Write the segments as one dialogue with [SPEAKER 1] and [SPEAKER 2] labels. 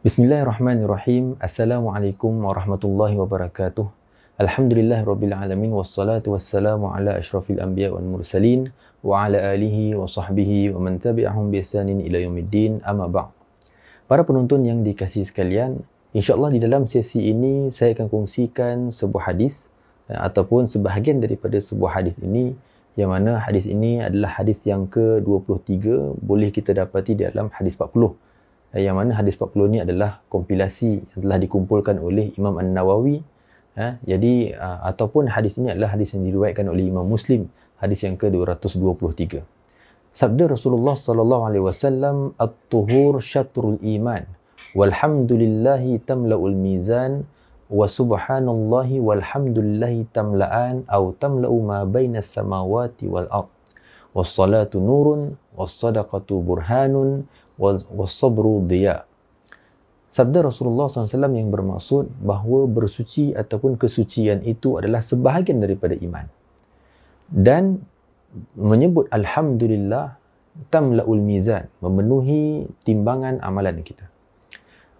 [SPEAKER 1] Bismillahirrahmanirrahim. Assalamualaikum warahmatullahi wabarakatuh. Alhamdulillah rabbil alamin wassalatu wassalamu ala asyrafil anbiya wal mursalin wa ala alihi wa sahbihi wa man tabi'ahum bi ihsanin ila yaumiddin amma ba'd. Para penonton yang dikasihi sekalian, insyaallah di dalam sesi ini saya akan kongsikan sebuah hadis eh, ataupun sebahagian daripada sebuah hadis ini yang mana hadis ini adalah hadis yang ke-23 boleh kita dapati dalam hadis 40 Eh, yang mana hadis 40 ni adalah kompilasi yang telah dikumpulkan oleh Imam An-Nawawi ha? jadi uh, ataupun hadis ini adalah hadis yang diriwayatkan oleh Imam Muslim hadis yang ke-223 sabda Rasulullah sallallahu alaihi wasallam at-tuhur syatrul iman walhamdulillahi tamla'ul mizan wa subhanallahi walhamdulillahi tamla'an atau tamla'u ma bainas samawati wal ard was salatu nurun was sadaqatu burhanun wasabru diya. Sabda Rasulullah SAW yang bermaksud bahawa bersuci ataupun kesucian itu adalah sebahagian daripada iman. Dan menyebut Alhamdulillah tamla'ul mizan, memenuhi timbangan amalan kita.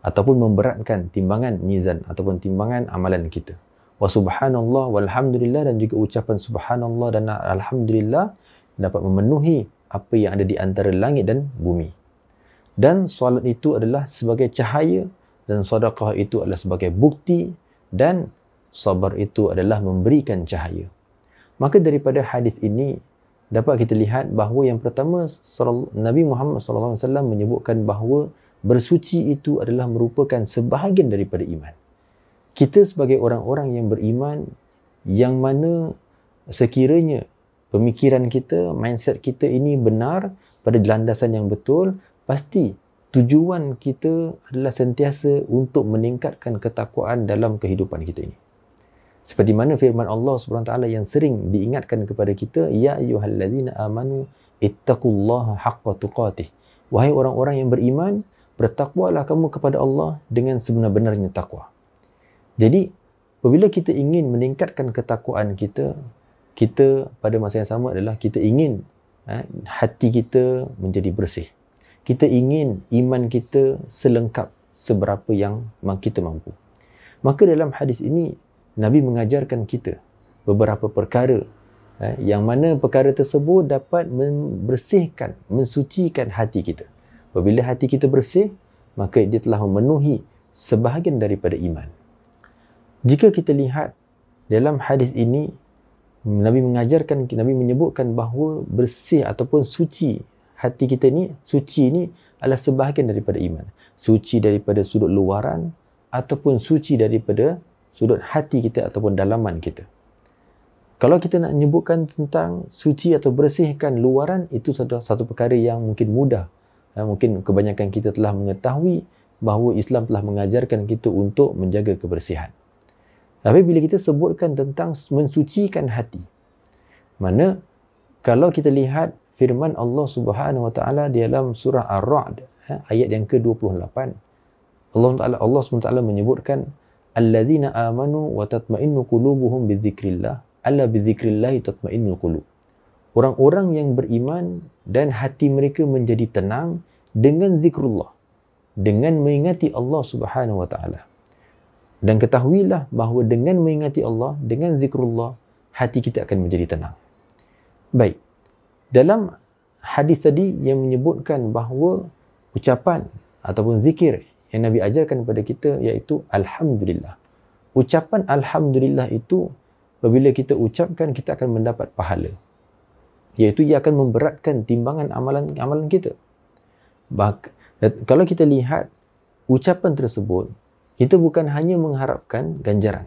[SPEAKER 1] Ataupun memberatkan timbangan mizan ataupun timbangan amalan kita. Wa subhanallah walhamdulillah dan juga ucapan subhanallah dan alhamdulillah dapat memenuhi apa yang ada di antara langit dan bumi dan solat itu adalah sebagai cahaya dan sedekah itu adalah sebagai bukti dan sabar itu adalah memberikan cahaya. Maka daripada hadis ini dapat kita lihat bahawa yang pertama Nabi Muhammad SAW menyebutkan bahawa bersuci itu adalah merupakan sebahagian daripada iman. Kita sebagai orang-orang yang beriman yang mana sekiranya pemikiran kita, mindset kita ini benar pada landasan yang betul, pasti tujuan kita adalah sentiasa untuk meningkatkan ketakwaan dalam kehidupan kita ini. Seperti mana firman Allah SWT yang sering diingatkan kepada kita, Ya ayuhalladzina amanu ittaqullaha haqqa tuqatih. Wahai orang-orang yang beriman, bertakwalah kamu kepada Allah dengan sebenar-benarnya takwa. Jadi, apabila kita ingin meningkatkan ketakwaan kita, kita pada masa yang sama adalah kita ingin eh, hati kita menjadi bersih kita ingin iman kita selengkap seberapa yang kita mampu. Maka dalam hadis ini, Nabi mengajarkan kita beberapa perkara eh, yang mana perkara tersebut dapat membersihkan, mensucikan hati kita. Apabila hati kita bersih, maka dia telah memenuhi sebahagian daripada iman. Jika kita lihat dalam hadis ini, Nabi mengajarkan, Nabi menyebutkan bahawa bersih ataupun suci hati kita ni, suci ni adalah sebahagian daripada iman. Suci daripada sudut luaran ataupun suci daripada sudut hati kita ataupun dalaman kita. Kalau kita nak menyebutkan tentang suci atau bersihkan luaran, itu satu, satu perkara yang mungkin mudah. Ya, mungkin kebanyakan kita telah mengetahui bahawa Islam telah mengajarkan kita untuk menjaga kebersihan. Tapi bila kita sebutkan tentang mensucikan hati, mana kalau kita lihat firman Allah Subhanahu wa taala di dalam surah Ar-Ra'd ha, ayat yang ke-28 Allah Taala Allah SWT menyebutkan alladzina amanu wa tatma'innu qulubuhum bidzikrillah alla bidzikrillah tatma'innul qulub. Orang-orang yang beriman dan hati mereka menjadi tenang dengan zikrullah dengan mengingati Allah Subhanahu wa taala. Dan ketahuilah bahawa dengan mengingati Allah dengan zikrullah hati kita akan menjadi tenang. Baik dalam hadis tadi yang menyebutkan bahawa ucapan ataupun zikir yang Nabi ajarkan kepada kita iaitu Alhamdulillah. Ucapan Alhamdulillah itu apabila kita ucapkan kita akan mendapat pahala. Iaitu ia akan memberatkan timbangan amalan-amalan kita. Bak, kalau kita lihat ucapan tersebut, kita bukan hanya mengharapkan ganjaran.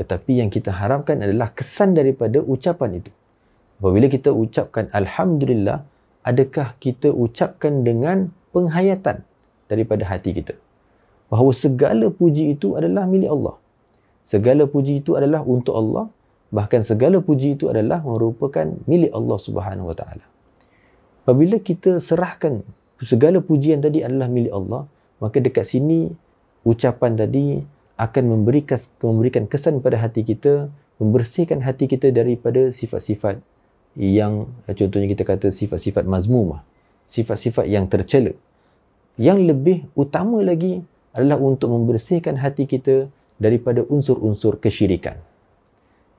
[SPEAKER 1] Tetapi yang kita harapkan adalah kesan daripada ucapan itu. Apabila kita ucapkan Alhamdulillah, adakah kita ucapkan dengan penghayatan daripada hati kita? Bahawa segala puji itu adalah milik Allah. Segala puji itu adalah untuk Allah. Bahkan segala puji itu adalah merupakan milik Allah Subhanahu Wa Taala. Apabila kita serahkan segala pujian tadi adalah milik Allah, maka dekat sini ucapan tadi akan memberikan memberikan kesan pada hati kita, membersihkan hati kita daripada sifat-sifat yang contohnya kita kata sifat-sifat mazmumah, sifat-sifat yang tercela. Yang lebih utama lagi adalah untuk membersihkan hati kita daripada unsur-unsur kesyirikan.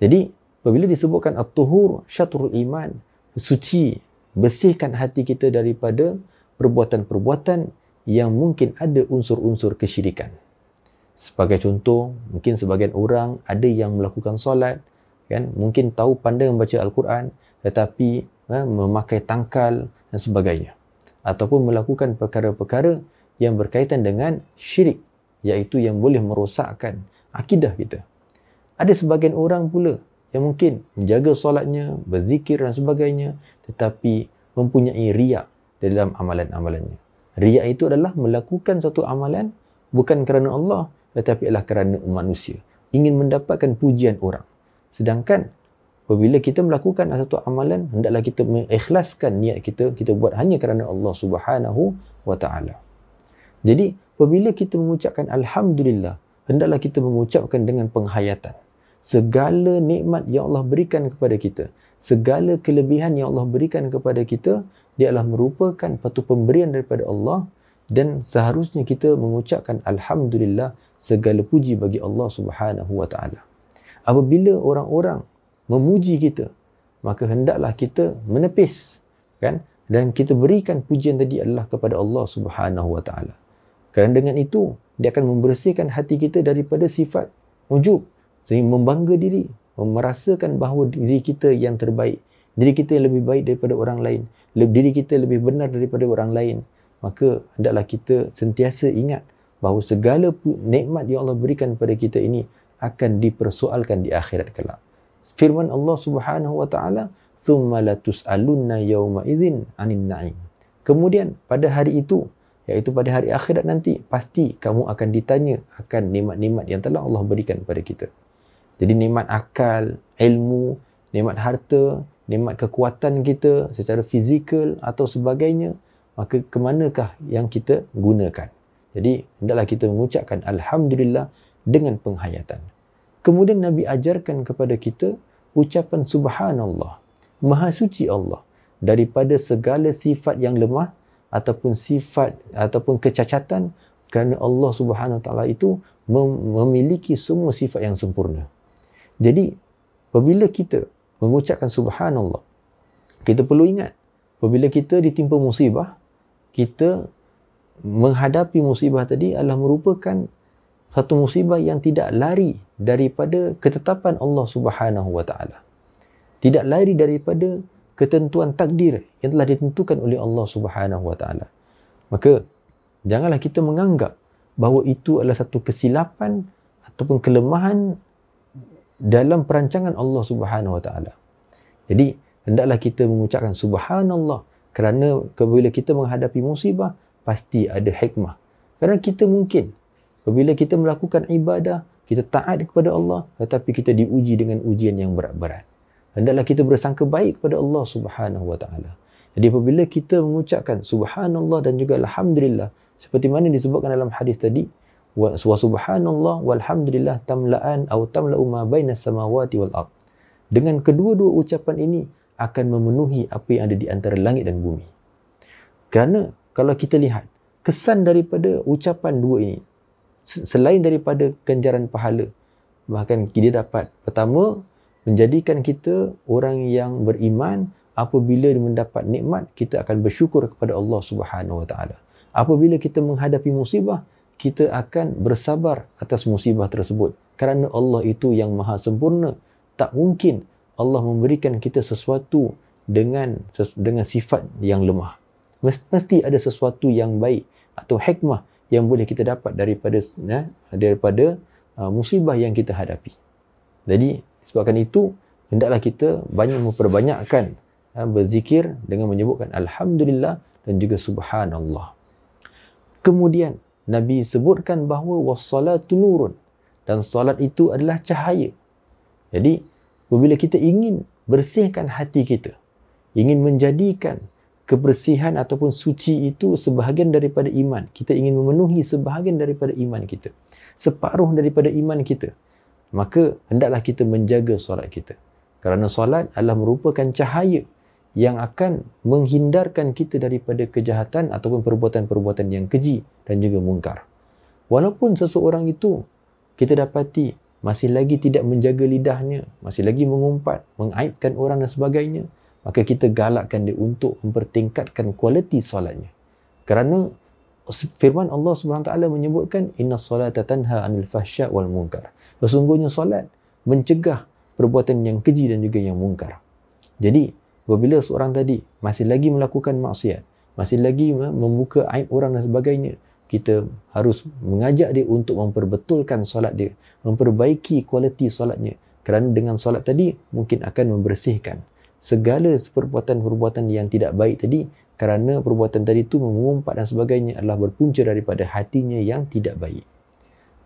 [SPEAKER 1] Jadi, apabila disebutkan at-tuhur syatrul iman, suci, bersihkan hati kita daripada perbuatan-perbuatan yang mungkin ada unsur-unsur kesyirikan. Sebagai contoh, mungkin sebagian orang ada yang melakukan solat, kan? mungkin tahu pandai membaca Al-Quran, tetapi ha, memakai tangkal dan sebagainya. Ataupun melakukan perkara-perkara yang berkaitan dengan syirik, iaitu yang boleh merosakkan akidah kita. Ada sebagian orang pula yang mungkin menjaga solatnya, berzikir dan sebagainya, tetapi mempunyai riak dalam amalan-amalannya. Riak itu adalah melakukan satu amalan bukan kerana Allah, tetapi adalah kerana manusia ingin mendapatkan pujian orang sedangkan apabila kita melakukan satu amalan hendaklah kita mengikhlaskan niat kita kita buat hanya kerana Allah Subhanahu wa taala jadi apabila kita mengucapkan alhamdulillah hendaklah kita mengucapkan dengan penghayatan segala nikmat yang Allah berikan kepada kita segala kelebihan yang Allah berikan kepada kita dia adalah merupakan patu pemberian daripada Allah dan seharusnya kita mengucapkan alhamdulillah segala puji bagi Allah Subhanahu wa taala. Apabila orang-orang memuji kita, maka hendaklah kita menepis kan dan kita berikan pujian tadi adalah kepada Allah Subhanahu wa taala. Kerana dengan itu dia akan membersihkan hati kita daripada sifat ujub sehingga membangga diri, merasakan bahawa diri kita yang terbaik, diri kita yang lebih baik daripada orang lain, diri kita lebih benar daripada orang lain maka hendaklah kita sentiasa ingat bahawa segala nikmat yang Allah berikan kepada kita ini akan dipersoalkan di akhirat kelak. Firman Allah Subhanahu wa taala, "Tsumma la tus'alunna yawma idzin 'anil na'im." Kemudian pada hari itu, iaitu pada hari akhirat nanti, pasti kamu akan ditanya akan nikmat-nikmat yang telah Allah berikan kepada kita. Jadi nikmat akal, ilmu, nikmat harta, nikmat kekuatan kita secara fizikal atau sebagainya, maka ke manakah yang kita gunakan? Jadi, hendaklah kita mengucapkan Alhamdulillah dengan penghayatan. Kemudian Nabi ajarkan kepada kita ucapan Subhanallah, Maha Suci Allah daripada segala sifat yang lemah ataupun sifat ataupun kecacatan kerana Allah Subhanahu Taala itu memiliki semua sifat yang sempurna. Jadi, apabila kita mengucapkan Subhanallah, kita perlu ingat, apabila kita ditimpa musibah, kita menghadapi musibah tadi adalah merupakan satu musibah yang tidak lari daripada ketetapan Allah Subhanahu wa taala. Tidak lari daripada ketentuan takdir yang telah ditentukan oleh Allah Subhanahu wa taala. Maka janganlah kita menganggap bahawa itu adalah satu kesilapan ataupun kelemahan dalam perancangan Allah Subhanahu wa taala. Jadi hendaklah kita mengucapkan subhanallah kerana apabila kita menghadapi musibah, pasti ada hikmah. Kerana kita mungkin, apabila kita melakukan ibadah, kita taat kepada Allah, tetapi kita diuji dengan ujian yang berat-berat. Hendaklah kita bersangka baik kepada Allah subhanahu wa ta'ala. Jadi apabila kita mengucapkan subhanallah dan juga alhamdulillah, seperti mana disebutkan dalam hadis tadi, wa subhanallah walhamdulillah tamla'an atau tamla'u ma baina samawati wal ard. Dengan kedua-dua ucapan ini, akan memenuhi apa yang ada di antara langit dan bumi. Kerana kalau kita lihat kesan daripada ucapan dua ini selain daripada ganjaran pahala bahkan kita dapat pertama menjadikan kita orang yang beriman apabila mendapat nikmat kita akan bersyukur kepada Allah Subhanahu Wa Taala. Apabila kita menghadapi musibah kita akan bersabar atas musibah tersebut kerana Allah itu yang maha sempurna tak mungkin Allah memberikan kita sesuatu dengan dengan sifat yang lemah. Mesti ada sesuatu yang baik atau hikmah yang boleh kita dapat daripada ya, daripada uh, musibah yang kita hadapi. Jadi sebabkan itu hendaklah kita banyak memperbanyakkan uh, berzikir dengan menyebutkan alhamdulillah dan juga subhanallah. Kemudian Nabi sebutkan bahawa wassalatu nurun dan salat itu adalah cahaya. Jadi Apabila kita ingin bersihkan hati kita, ingin menjadikan kebersihan ataupun suci itu sebahagian daripada iman. Kita ingin memenuhi sebahagian daripada iman kita. Separuh daripada iman kita. Maka hendaklah kita menjaga solat kita. Kerana solat adalah merupakan cahaya yang akan menghindarkan kita daripada kejahatan ataupun perbuatan-perbuatan yang keji dan juga mungkar. Walaupun seseorang itu kita dapati masih lagi tidak menjaga lidahnya, masih lagi mengumpat, mengaibkan orang dan sebagainya, maka kita galakkan dia untuk mempertingkatkan kualiti solatnya. Kerana firman Allah SWT menyebutkan inna salata tanha anil fahsya wal munkar. Sesungguhnya solat mencegah perbuatan yang keji dan juga yang munkar. Jadi, apabila seorang tadi masih lagi melakukan maksiat, masih lagi membuka aib orang dan sebagainya, kita harus mengajak dia untuk memperbetulkan solat dia, memperbaiki kualiti solatnya. Kerana dengan solat tadi mungkin akan membersihkan segala perbuatan-perbuatan yang tidak baik tadi kerana perbuatan tadi itu mengumpat dan sebagainya adalah berpunca daripada hatinya yang tidak baik.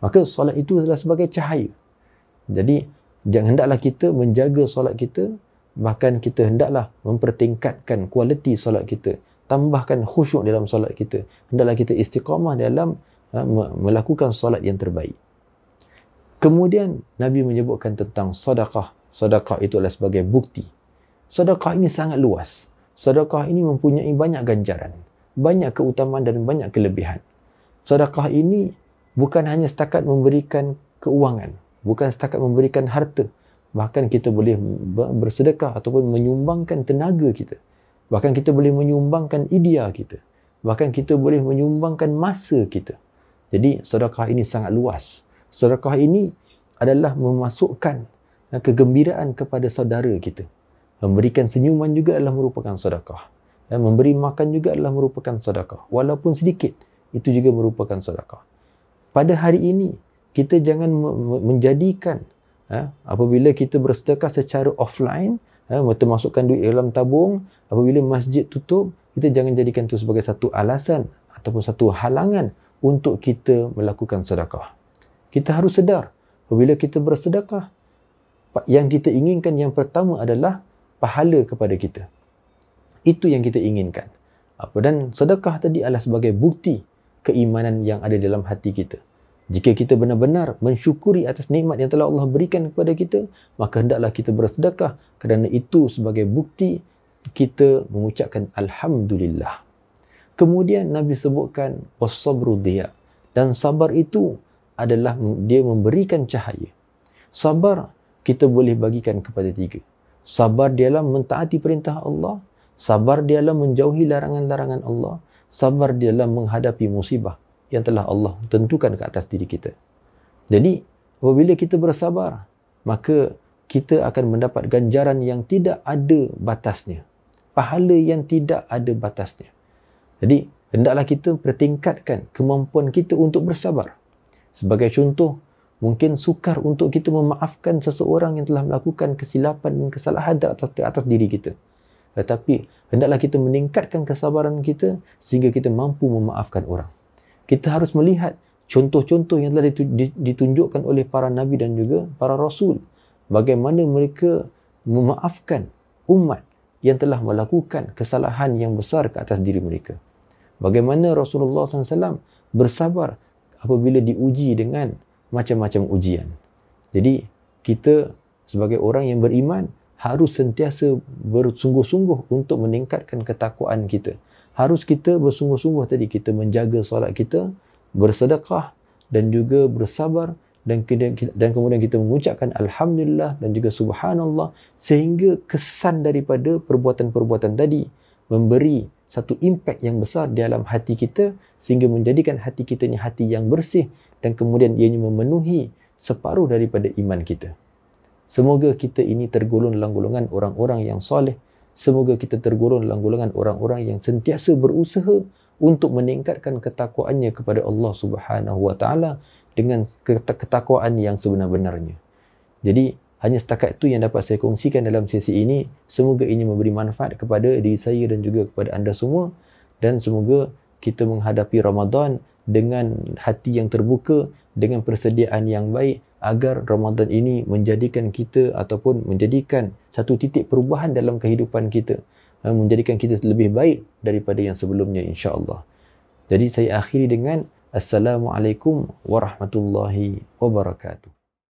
[SPEAKER 1] Maka solat itu adalah sebagai cahaya. Jadi jangan hendaklah kita menjaga solat kita bahkan kita hendaklah mempertingkatkan kualiti solat kita tambahkan khusyuk dalam solat kita. Hendaklah kita istiqamah dalam ha, melakukan solat yang terbaik. Kemudian Nabi menyebutkan tentang sedekah. Sedekah itu adalah sebagai bukti. Sedekah ini sangat luas. Sedekah ini mempunyai banyak ganjaran, banyak keutamaan dan banyak kelebihan. Sedekah ini bukan hanya setakat memberikan keuangan, bukan setakat memberikan harta. Bahkan kita boleh bersedekah ataupun menyumbangkan tenaga kita Bahkan kita boleh menyumbangkan idea kita. Bahkan kita boleh menyumbangkan masa kita. Jadi sedekah ini sangat luas. Sedekah ini adalah memasukkan kegembiraan kepada saudara kita. Memberikan senyuman juga adalah merupakan sedekah. Dan memberi makan juga adalah merupakan sedekah. Walaupun sedikit, itu juga merupakan sedekah. Pada hari ini, kita jangan menjadikan apabila kita bersedekah secara offline, Ha, kita masukkan duit dalam tabung. Apabila masjid tutup, kita jangan jadikan itu sebagai satu alasan ataupun satu halangan untuk kita melakukan sedekah. Kita harus sedar, apabila kita bersedekah, yang kita inginkan yang pertama adalah pahala kepada kita. Itu yang kita inginkan. Apa dan sedekah tadi adalah sebagai bukti keimanan yang ada dalam hati kita. Jika kita benar-benar mensyukuri atas nikmat yang telah Allah berikan kepada kita, maka hendaklah kita bersedekah kerana itu sebagai bukti kita mengucapkan Alhamdulillah. Kemudian Nabi sebutkan wasabru dia dan sabar itu adalah dia memberikan cahaya. Sabar kita boleh bagikan kepada tiga. Sabar dalam mentaati perintah Allah, sabar dalam menjauhi larangan-larangan Allah, sabar dalam menghadapi musibah yang telah Allah tentukan ke atas diri kita. Jadi, apabila kita bersabar, maka kita akan mendapat ganjaran yang tidak ada batasnya. Pahala yang tidak ada batasnya. Jadi, hendaklah kita pertingkatkan kemampuan kita untuk bersabar. Sebagai contoh, mungkin sukar untuk kita memaafkan seseorang yang telah melakukan kesilapan dan kesalahan atas, atas diri kita. Tetapi, hendaklah kita meningkatkan kesabaran kita sehingga kita mampu memaafkan orang. Kita harus melihat contoh-contoh yang telah ditunjukkan oleh para nabi dan juga para rasul. Bagaimana mereka memaafkan umat yang telah melakukan kesalahan yang besar ke atas diri mereka. Bagaimana Rasulullah SAW bersabar apabila diuji dengan macam-macam ujian. Jadi kita sebagai orang yang beriman harus sentiasa bersungguh-sungguh untuk meningkatkan ketakwaan kita. Harus kita bersungguh-sungguh tadi kita menjaga solat kita, bersedekah dan juga bersabar dan dan kemudian kita mengucapkan alhamdulillah dan juga subhanallah sehingga kesan daripada perbuatan-perbuatan tadi memberi satu impak yang besar dalam hati kita sehingga menjadikan hati kita ni hati yang bersih dan kemudian ianya memenuhi separuh daripada iman kita. Semoga kita ini tergolong dalam golongan orang-orang yang soleh Semoga kita tergolong dalam golongan orang-orang yang sentiasa berusaha untuk meningkatkan ketakwaannya kepada Allah Subhanahu Wa Taala dengan ketakwaan yang sebenar-benarnya. Jadi hanya setakat itu yang dapat saya kongsikan dalam sesi ini. Semoga ini memberi manfaat kepada diri saya dan juga kepada anda semua dan semoga kita menghadapi Ramadan dengan hati yang terbuka, dengan persediaan yang baik agar Ramadan ini menjadikan kita ataupun menjadikan satu titik perubahan dalam kehidupan kita ha, menjadikan kita lebih baik daripada yang sebelumnya insya-Allah. Jadi saya akhiri dengan assalamualaikum warahmatullahi wabarakatuh.